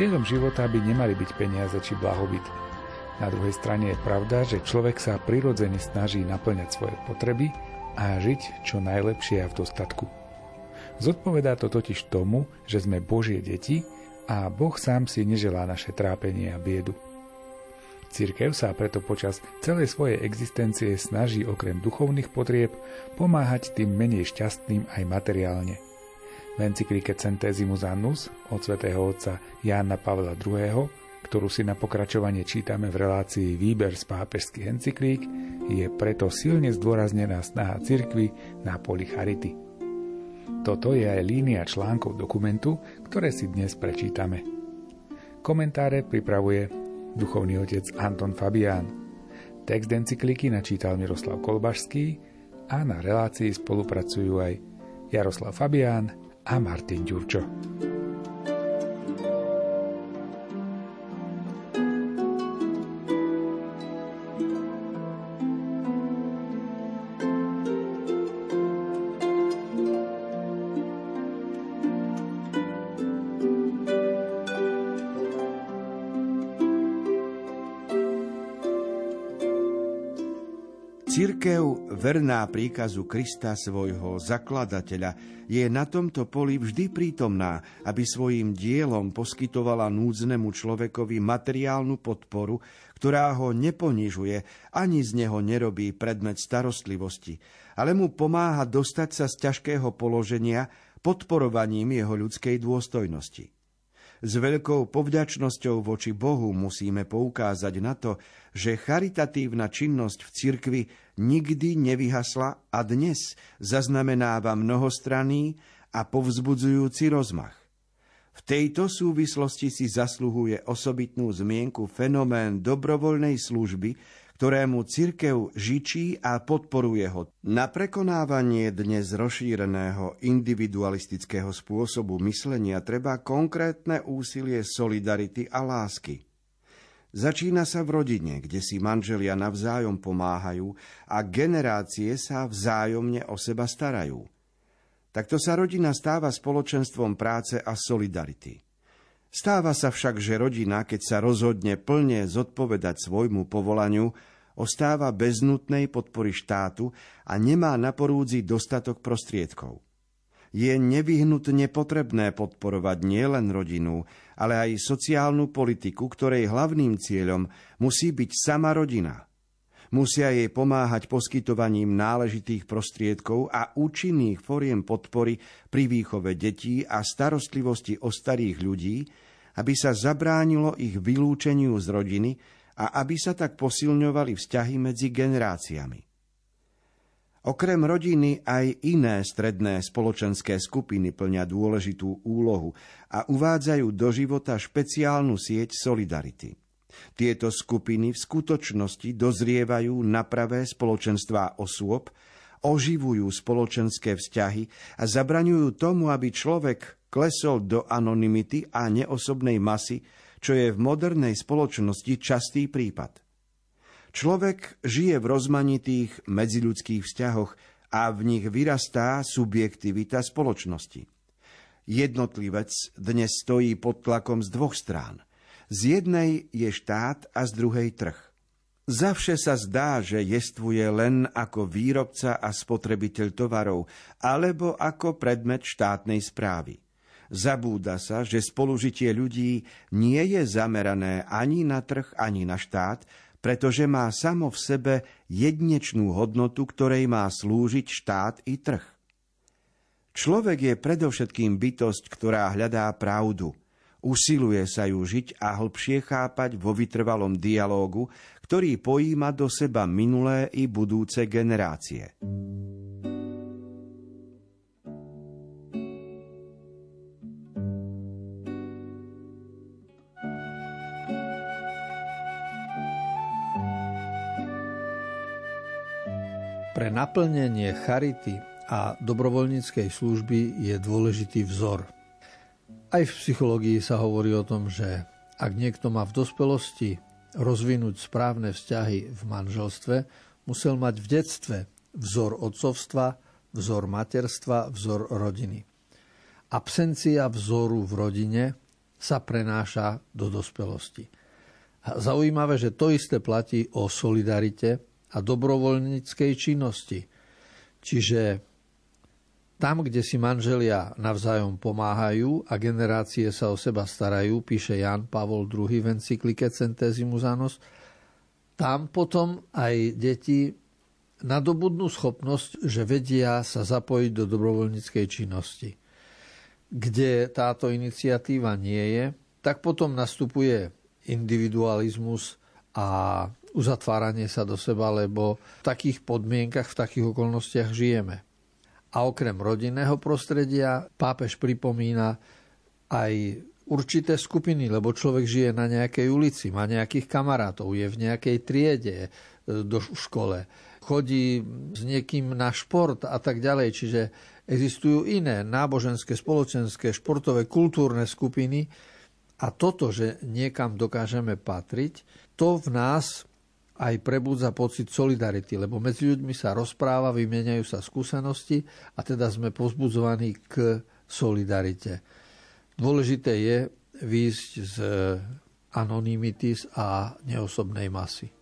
Cieľom života by nemali byť peniaze či blahobyt. Na druhej strane je pravda, že človek sa prirodzene snaží naplňať svoje potreby a žiť čo najlepšie a v dostatku. Zodpovedá to totiž tomu, že sme Božie deti a Boh sám si neželá naše trápenie a biedu. Církev sa preto počas celej svojej existencie snaží okrem duchovných potrieb pomáhať tým menej šťastným aj materiálne. V encyklike Centesimus Annus od svätého otca Jána Pavla II., ktorú si na pokračovanie čítame v relácii Výber z pápežských encyklík, je preto silne zdôraznená snaha cirkvy na poli charity. Toto je aj línia článkov dokumentu, ktoré si dnes prečítame. Komentáre pripravuje duchovný otec Anton Fabián. Text encykliky načítal Miroslav Kolbašský a na relácii spolupracujú aj Jaroslav Fabián a Martin Ďurčo. Verná príkazu Krista svojho zakladateľa, je na tomto poli vždy prítomná, aby svojim dielom poskytovala núdznemu človekovi materiálnu podporu, ktorá ho neponižuje, ani z neho nerobí predmet starostlivosti, ale mu pomáha dostať sa z ťažkého položenia podporovaním jeho ľudskej dôstojnosti. S veľkou povďačnosťou voči Bohu musíme poukázať na to, že charitatívna činnosť v cirkvi nikdy nevyhasla a dnes zaznamenáva mnohostranný a povzbudzujúci rozmach. V tejto súvislosti si zasluhuje osobitnú zmienku fenomén dobrovoľnej služby, ktorému cirkev žičí a podporuje ho. Na prekonávanie dnes rozšíreného individualistického spôsobu myslenia treba konkrétne úsilie solidarity a lásky. Začína sa v rodine, kde si manželia navzájom pomáhajú a generácie sa vzájomne o seba starajú. Takto sa rodina stáva spoločenstvom práce a solidarity. Stáva sa však, že rodina, keď sa rozhodne plne zodpovedať svojmu povolaniu, ostáva bez nutnej podpory štátu a nemá na porúdzi dostatok prostriedkov. Je nevyhnutne potrebné podporovať nielen rodinu, ale aj sociálnu politiku, ktorej hlavným cieľom musí byť sama rodina. Musia jej pomáhať poskytovaním náležitých prostriedkov a účinných foriem podpory pri výchove detí a starostlivosti o starých ľudí, aby sa zabránilo ich vylúčeniu z rodiny a aby sa tak posilňovali vzťahy medzi generáciami. Okrem rodiny aj iné stredné spoločenské skupiny plňa dôležitú úlohu a uvádzajú do života špeciálnu sieť solidarity. Tieto skupiny v skutočnosti dozrievajú na pravé spoločenstvá osôb, oživujú spoločenské vzťahy a zabraňujú tomu, aby človek klesol do anonymity a neosobnej masy, čo je v modernej spoločnosti častý prípad. Človek žije v rozmanitých medziľudských vzťahoch a v nich vyrastá subjektivita spoločnosti. Jednotlivec dnes stojí pod tlakom z dvoch strán. Z jednej je štát a z druhej trh. Zavše sa zdá, že jestvuje len ako výrobca a spotrebiteľ tovarov alebo ako predmet štátnej správy. Zabúda sa, že spolužitie ľudí nie je zamerané ani na trh, ani na štát, pretože má samo v sebe jednečnú hodnotu, ktorej má slúžiť štát i trh. Človek je predovšetkým bytosť, ktorá hľadá pravdu. Usiluje sa ju žiť a hlbšie chápať vo vytrvalom dialógu, ktorý pojíma do seba minulé i budúce generácie. Pre naplnenie charity a dobrovoľníckej služby je dôležitý vzor. Aj v psychológii sa hovorí o tom, že ak niekto má v dospelosti rozvinúť správne vzťahy v manželstve, musel mať v detstve vzor otcovstva, vzor materstva, vzor rodiny. Absencia vzoru v rodine sa prenáša do dospelosti. Zaujímavé, že to isté platí o solidarite a dobrovoľníckej činnosti. Čiže tam, kde si manželia navzájom pomáhajú a generácie sa o seba starajú, píše Jan Pavol II v encyklike Centesimus tam potom aj deti nadobudnú schopnosť, že vedia sa zapojiť do dobrovoľníckej činnosti. Kde táto iniciatíva nie je, tak potom nastupuje individualizmus a uzatváranie sa do seba, lebo v takých podmienkach, v takých okolnostiach žijeme. A okrem rodinného prostredia pápež pripomína aj určité skupiny, lebo človek žije na nejakej ulici, má nejakých kamarátov, je v nejakej triede e, do škole, chodí s niekým na šport a tak ďalej. Čiže existujú iné náboženské, spoločenské, športové, kultúrne skupiny a toto, že niekam dokážeme patriť, to v nás aj prebudza pocit solidarity, lebo medzi ľuďmi sa rozpráva, vymieňajú sa skúsenosti a teda sme pozbudzovaní k solidarite. Dôležité je výjsť z anonymitis a neosobnej masy.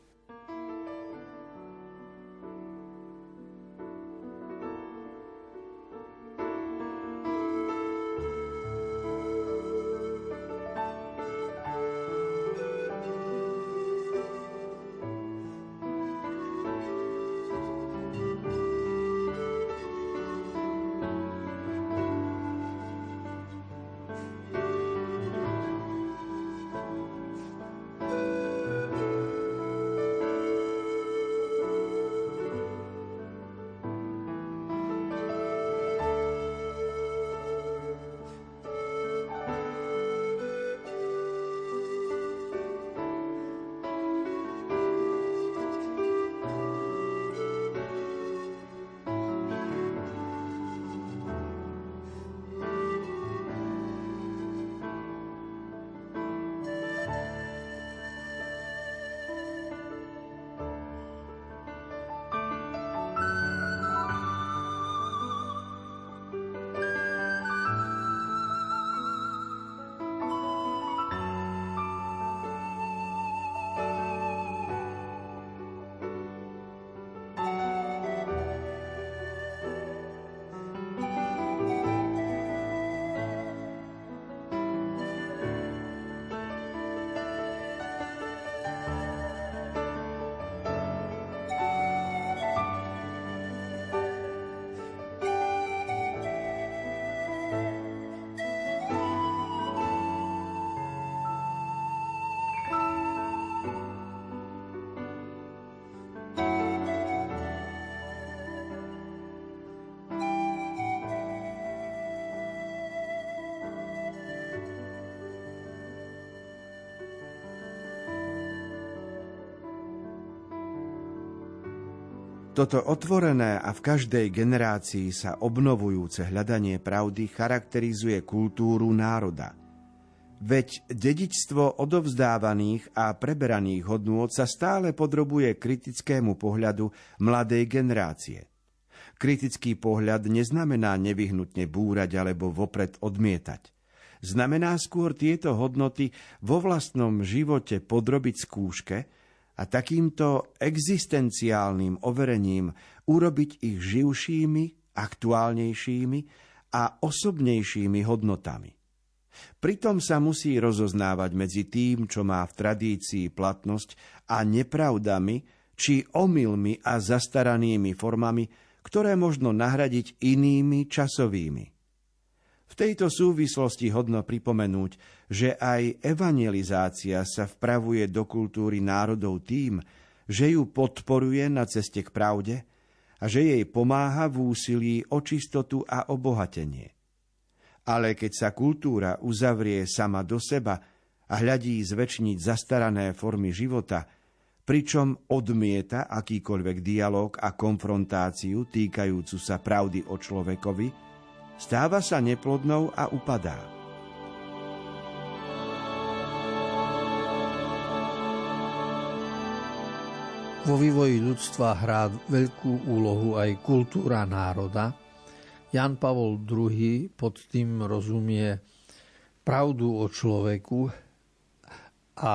Toto otvorené a v každej generácii sa obnovujúce hľadanie pravdy charakterizuje kultúru národa. Veď dedičstvo odovzdávaných a preberaných hodnôt sa stále podrobuje kritickému pohľadu mladej generácie. Kritický pohľad neznamená nevyhnutne búrať alebo vopred odmietať. Znamená skôr tieto hodnoty vo vlastnom živote podrobiť skúške – a takýmto existenciálnym overením urobiť ich živšími, aktuálnejšími a osobnejšími hodnotami. Pritom sa musí rozoznávať medzi tým, čo má v tradícii platnosť a nepravdami či omylmi a zastaranými formami, ktoré možno nahradiť inými časovými. V tejto súvislosti hodno pripomenúť, že aj evangelizácia sa vpravuje do kultúry národov tým, že ju podporuje na ceste k pravde a že jej pomáha v úsilí o čistotu a obohatenie. Ale keď sa kultúra uzavrie sama do seba a hľadí zväčšniť zastarané formy života, pričom odmieta akýkoľvek dialog a konfrontáciu týkajúcu sa pravdy o človekovi, stáva sa neplodnou a upadá. Vo vývoji ľudstva hrá veľkú úlohu aj kultúra národa. Jan Pavol II pod tým rozumie pravdu o človeku a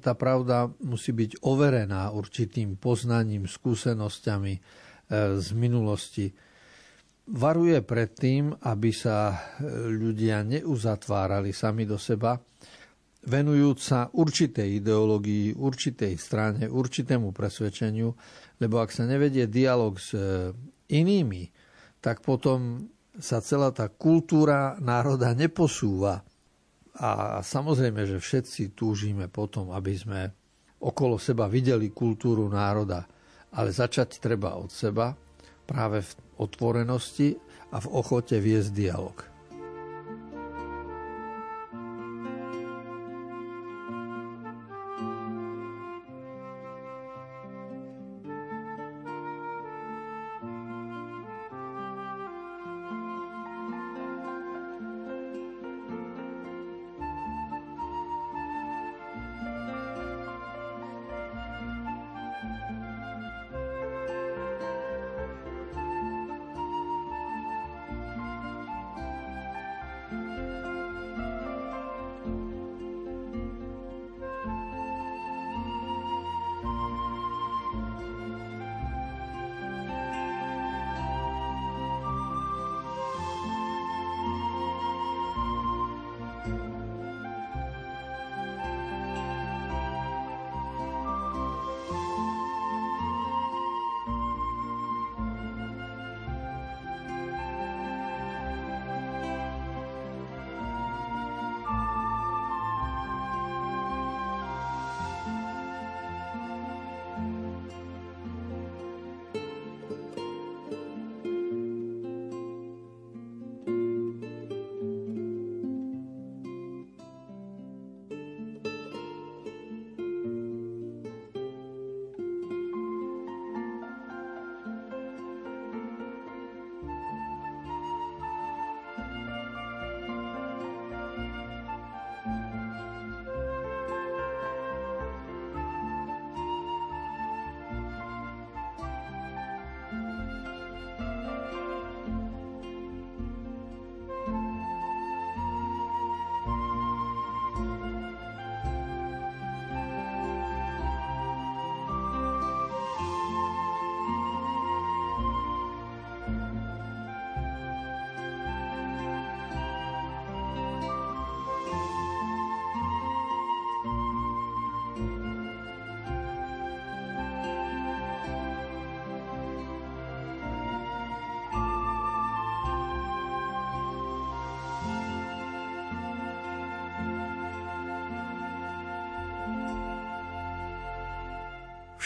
tá pravda musí byť overená určitým poznaním, skúsenosťami e, z minulosti. Varuje pred tým, aby sa e, ľudia neuzatvárali sami do seba, venujúc sa určitej ideológii, určitej strane, určitému presvedčeniu, lebo ak sa nevedie dialog s e, inými, tak potom sa celá tá kultúra národa neposúva. A samozrejme, že všetci túžime potom, aby sme okolo seba videli kultúru národa, ale začať treba od seba, práve v otvorenosti a v ochote viesť dialog.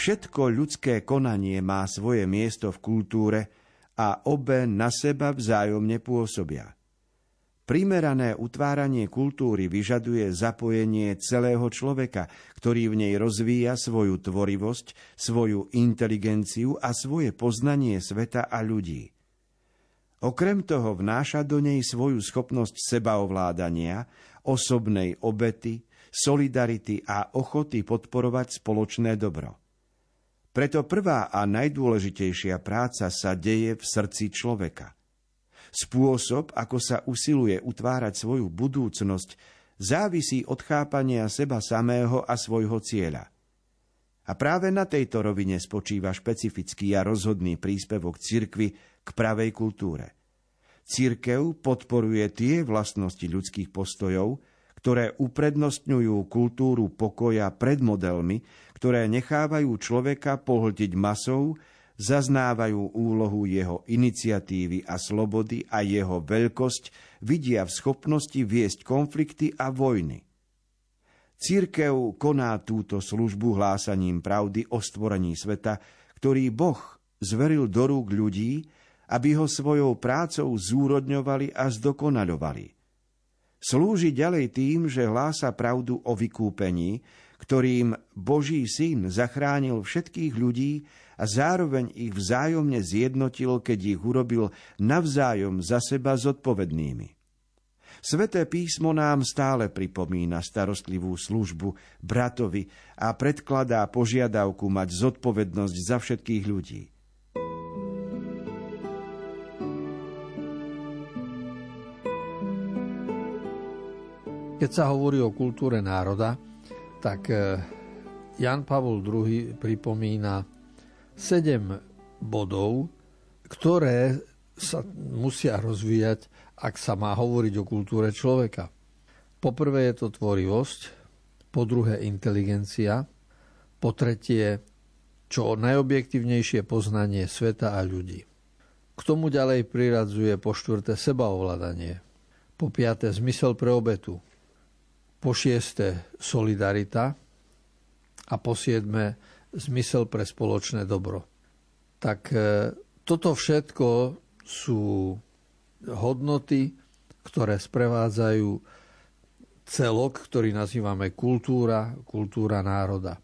Všetko ľudské konanie má svoje miesto v kultúre a obe na seba vzájomne pôsobia. Primerané utváranie kultúry vyžaduje zapojenie celého človeka, ktorý v nej rozvíja svoju tvorivosť, svoju inteligenciu a svoje poznanie sveta a ľudí. Okrem toho vnáša do nej svoju schopnosť sebaovládania, osobnej obety, solidarity a ochoty podporovať spoločné dobro. Preto prvá a najdôležitejšia práca sa deje v srdci človeka. Spôsob, ako sa usiluje utvárať svoju budúcnosť, závisí od chápania seba samého a svojho cieľa. A práve na tejto rovine spočíva špecifický a rozhodný príspevok cirkvy k pravej kultúre. Cirkev podporuje tie vlastnosti ľudských postojov, ktoré uprednostňujú kultúru pokoja pred modelmi, ktoré nechávajú človeka pohltiť masou, zaznávajú úlohu jeho iniciatívy a slobody a jeho veľkosť vidia v schopnosti viesť konflikty a vojny. Církev koná túto službu hlásaním pravdy o stvorení sveta, ktorý Boh zveril do rúk ľudí, aby ho svojou prácou zúrodňovali a zdokonaľovali. Slúži ďalej tým, že hlása pravdu o vykúpení, ktorým Boží syn zachránil všetkých ľudí a zároveň ich vzájomne zjednotil, keď ich urobil navzájom za seba zodpovednými. Sveté písmo nám stále pripomína starostlivú službu bratovi a predkladá požiadavku mať zodpovednosť za všetkých ľudí. Keď sa hovorí o kultúre národa, tak e, Jan Pavol II pripomína sedem bodov, ktoré sa musia rozvíjať, ak sa má hovoriť o kultúre človeka. Poprvé je to tvorivosť, po druhé inteligencia, po tretie čo najobjektívnejšie poznanie sveta a ľudí. K tomu ďalej priradzuje po štvrté sebaovládanie, po piaté zmysel pre obetu, po šiesté solidarita a po siedme zmysel pre spoločné dobro. Tak e, toto všetko sú hodnoty, ktoré sprevádzajú celok, ktorý nazývame kultúra, kultúra národa.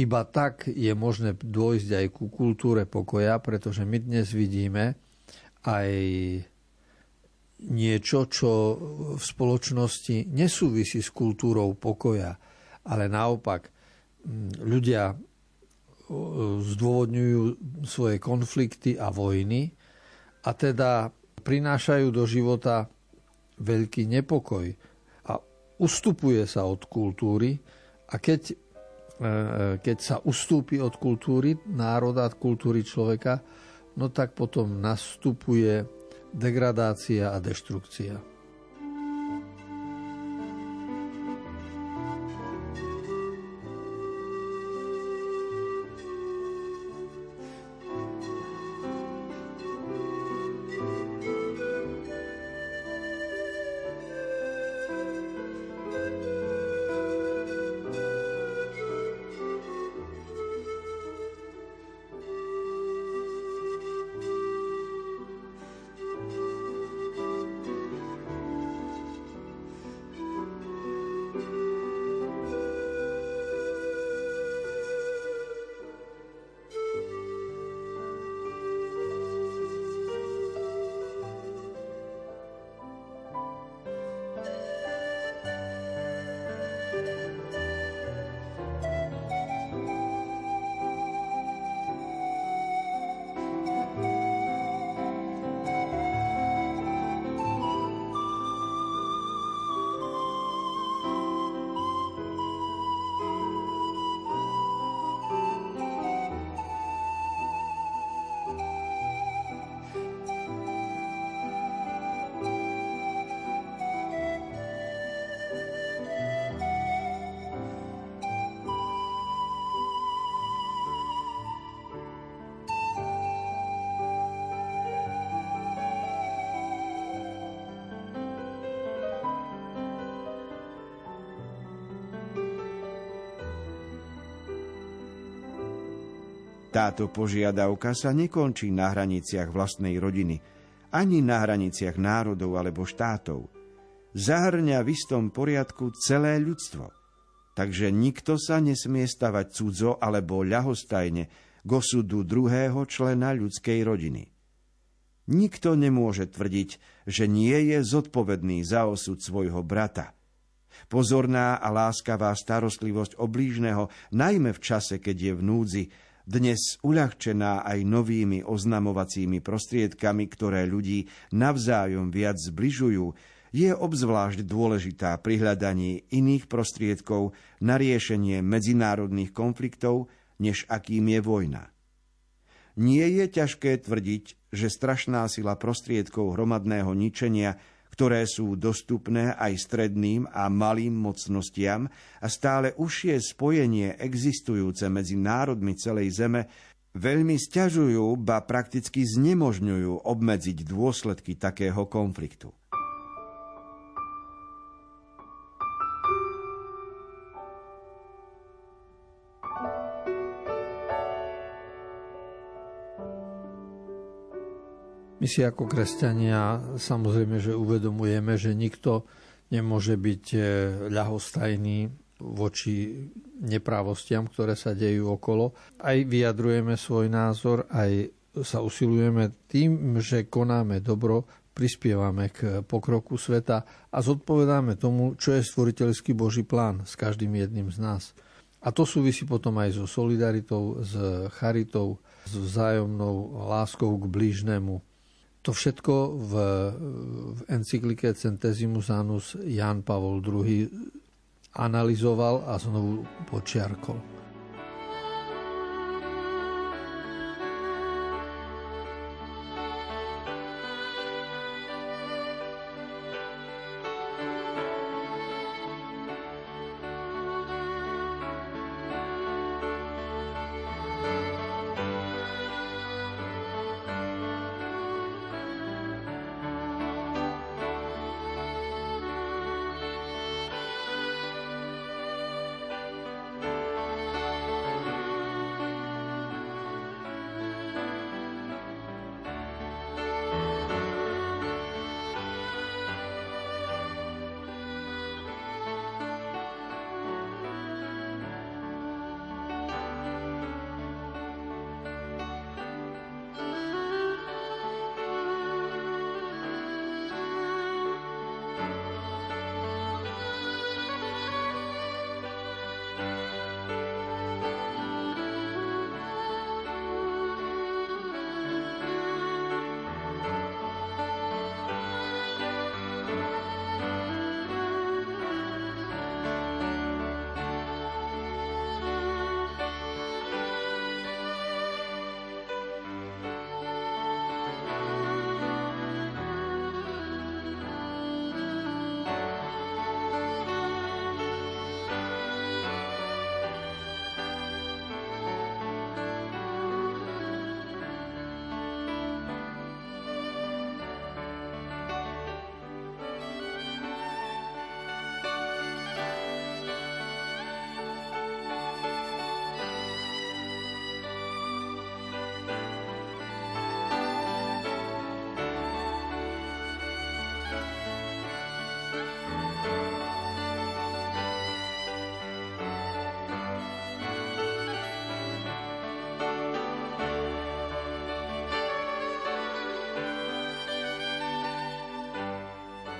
Iba tak je možné dôjsť aj ku kultúre pokoja, pretože my dnes vidíme aj niečo, čo v spoločnosti nesúvisí s kultúrou pokoja, ale naopak ľudia zdôvodňujú svoje konflikty a vojny a teda prinášajú do života veľký nepokoj a ustupuje sa od kultúry a keď E, keď sa ustúpi od kultúry národa, od kultúry človeka, no tak potom nastupuje degradácia a deštrukcia. Táto požiadavka sa nekončí na hraniciach vlastnej rodiny, ani na hraniciach národov alebo štátov. Zahrňa v istom poriadku celé ľudstvo. Takže nikto sa nesmie stavať cudzo alebo ľahostajne k osudu druhého člena ľudskej rodiny. Nikto nemôže tvrdiť, že nie je zodpovedný za osud svojho brata. Pozorná a láskavá starostlivosť o blížneho, najmä v čase, keď je v núdzi, dnes uľahčená aj novými oznamovacími prostriedkami, ktoré ľudí navzájom viac zbližujú, je obzvlášť dôležitá pri hľadaní iných prostriedkov na riešenie medzinárodných konfliktov, než akým je vojna. Nie je ťažké tvrdiť, že strašná sila prostriedkov hromadného ničenia ktoré sú dostupné aj stredným a malým mocnostiam a stále užšie spojenie existujúce medzi národmi celej Zeme veľmi stiažujú, ba prakticky znemožňujú obmedziť dôsledky takého konfliktu. My si ako kresťania samozrejme, že uvedomujeme, že nikto nemôže byť e, ľahostajný voči neprávostiam, ktoré sa dejú okolo. Aj vyjadrujeme svoj názor, aj sa usilujeme tým, že konáme dobro, prispievame k pokroku sveta a zodpovedáme tomu, čo je stvoriteľský Boží plán s každým jedným z nás. A to súvisí potom aj so solidaritou, s charitou, s vzájomnou láskou k blížnemu To všetko v, v encyklike Centesimus Annus Jan Pavol II analyzoval a znovu počiarkol.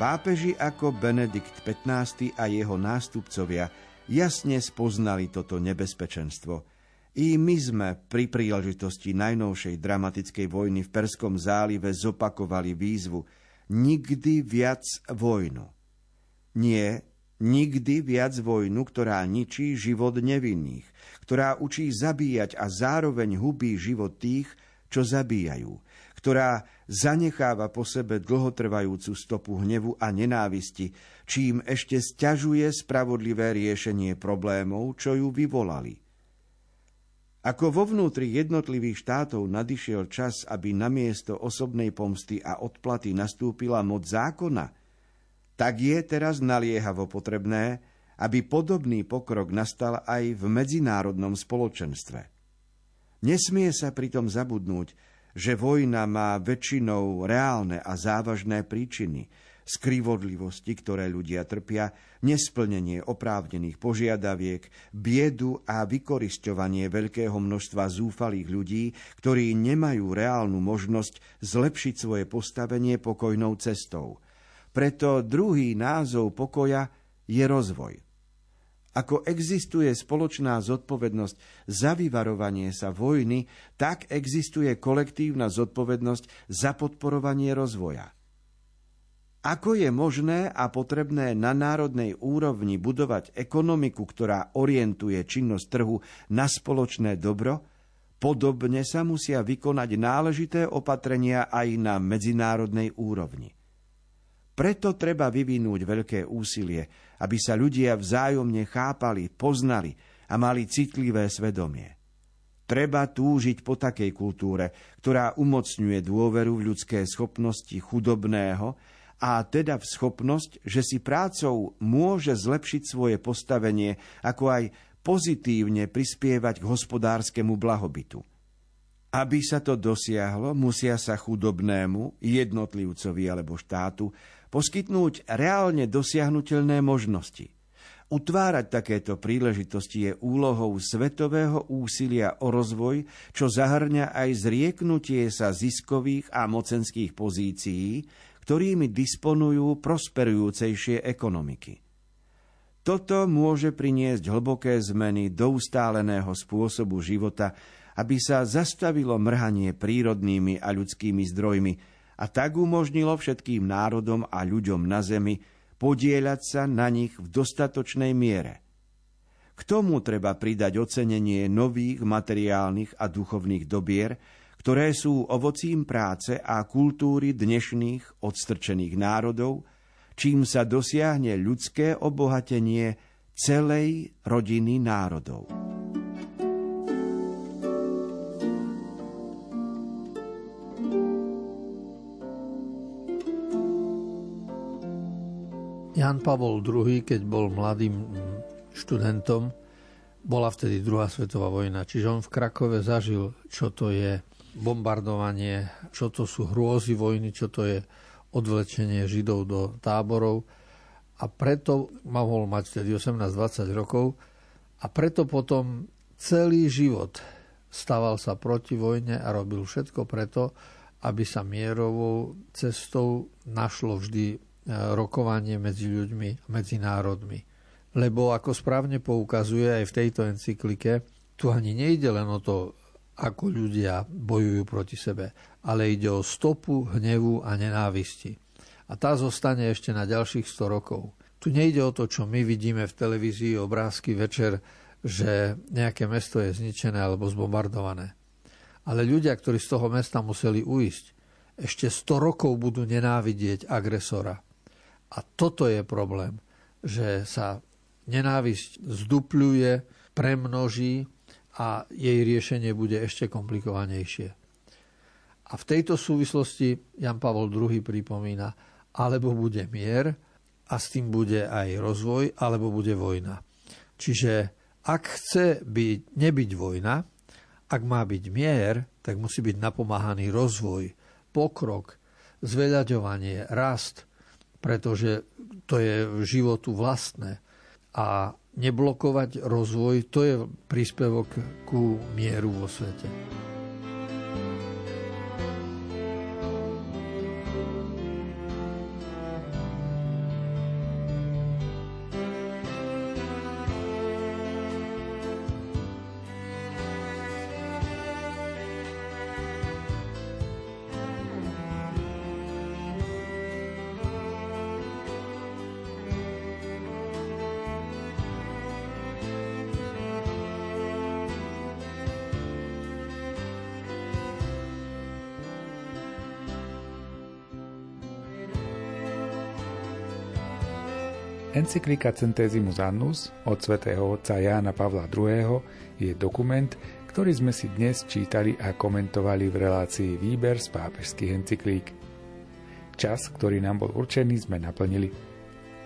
Pápeži ako Benedikt XV a jeho nástupcovia jasne spoznali toto nebezpečenstvo. I my sme pri príležitosti najnovšej dramatickej vojny v Perskom zálive zopakovali výzvu Nikdy viac vojnu. Nie, nikdy viac vojnu, ktorá ničí život nevinných, ktorá učí zabíjať a zároveň hubí život tých, čo zabíjajú, ktorá zanecháva po sebe dlhotrvajúcu stopu hnevu a nenávisti, čím ešte stiažuje spravodlivé riešenie problémov, čo ju vyvolali. Ako vo vnútri jednotlivých štátov nadišiel čas, aby namiesto osobnej pomsty a odplaty nastúpila moc zákona, tak je teraz naliehavo potrebné, aby podobný pokrok nastal aj v medzinárodnom spoločenstve. Nesmie sa pritom zabudnúť, že vojna má väčšinou reálne a závažné príčiny, skrivodlivosti, ktoré ľudia trpia, nesplnenie oprávnených požiadaviek, biedu a vykorisťovanie veľkého množstva zúfalých ľudí, ktorí nemajú reálnu možnosť zlepšiť svoje postavenie pokojnou cestou. Preto druhý názov pokoja je rozvoj. Ako existuje spoločná zodpovednosť za vyvarovanie sa vojny, tak existuje kolektívna zodpovednosť za podporovanie rozvoja. Ako je možné a potrebné na národnej úrovni budovať ekonomiku, ktorá orientuje činnosť trhu na spoločné dobro, podobne sa musia vykonať náležité opatrenia aj na medzinárodnej úrovni. Preto treba vyvinúť veľké úsilie, aby sa ľudia vzájomne chápali, poznali a mali citlivé svedomie. Treba túžiť po takej kultúre, ktorá umocňuje dôveru v ľudské schopnosti chudobného a teda v schopnosť, že si prácou môže zlepšiť svoje postavenie, ako aj pozitívne prispievať k hospodárskemu blahobytu. Aby sa to dosiahlo, musia sa chudobnému, jednotlivcovi alebo štátu poskytnúť reálne dosiahnutelné možnosti. Utvárať takéto príležitosti je úlohou svetového úsilia o rozvoj, čo zahrňa aj zrieknutie sa ziskových a mocenských pozícií, ktorými disponujú prosperujúcejšie ekonomiky. Toto môže priniesť hlboké zmeny do ustáleného spôsobu života, aby sa zastavilo mrhanie prírodnými a ľudskými zdrojmi, a tak umožnilo všetkým národom a ľuďom na zemi podieľať sa na nich v dostatočnej miere. K tomu treba pridať ocenenie nových materiálnych a duchovných dobier, ktoré sú ovocím práce a kultúry dnešných odstrčených národov, čím sa dosiahne ľudské obohatenie celej rodiny národov. Jan Pavol II, keď bol mladým študentom, bola vtedy druhá svetová vojna. Čiže on v Krakove zažil, čo to je bombardovanie, čo to sú hrôzy vojny, čo to je odvlečenie Židov do táborov. A preto mohol mať vtedy 18-20 rokov a preto potom celý život stával sa proti vojne a robil všetko preto, aby sa mierovou cestou našlo vždy rokovanie medzi ľuďmi, medzi národmi. Lebo ako správne poukazuje aj v tejto encyklike, tu ani nejde len o to, ako ľudia bojujú proti sebe, ale ide o stopu hnevu a nenávisti. A tá zostane ešte na ďalších 100 rokov. Tu nejde o to, čo my vidíme v televízii, obrázky večer, že nejaké mesto je zničené alebo zbombardované. Ale ľudia, ktorí z toho mesta museli uísť, ešte 100 rokov budú nenávidieť agresora. A toto je problém, že sa nenávisť zdupľuje, premnoží a jej riešenie bude ešte komplikovanejšie. A v tejto súvislosti Jan Pavol II pripomína, alebo bude mier a s tým bude aj rozvoj, alebo bude vojna. Čiže ak chce byť, nebyť vojna, ak má byť mier, tak musí byť napomáhaný rozvoj, pokrok, zveľaďovanie, rast – pretože to je životu vlastné. A neblokovať rozvoj, to je príspevok ku mieru vo svete. Encyklika Centesimus Annus od svätého otca Jána Pavla II. je dokument, ktorý sme si dnes čítali a komentovali v relácii Výber z pápežských encyklík. Čas, ktorý nám bol určený, sme naplnili.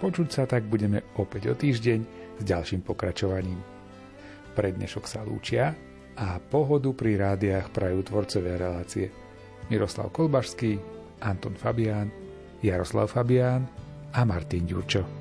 Počuť sa tak budeme opäť o týždeň s ďalším pokračovaním. Pre dnešok sa lúčia a pohodu pri rádiách prajú tvorcové relácie Miroslav Kolbašský, Anton Fabián, Jaroslav Fabián a Martin Ďurčo.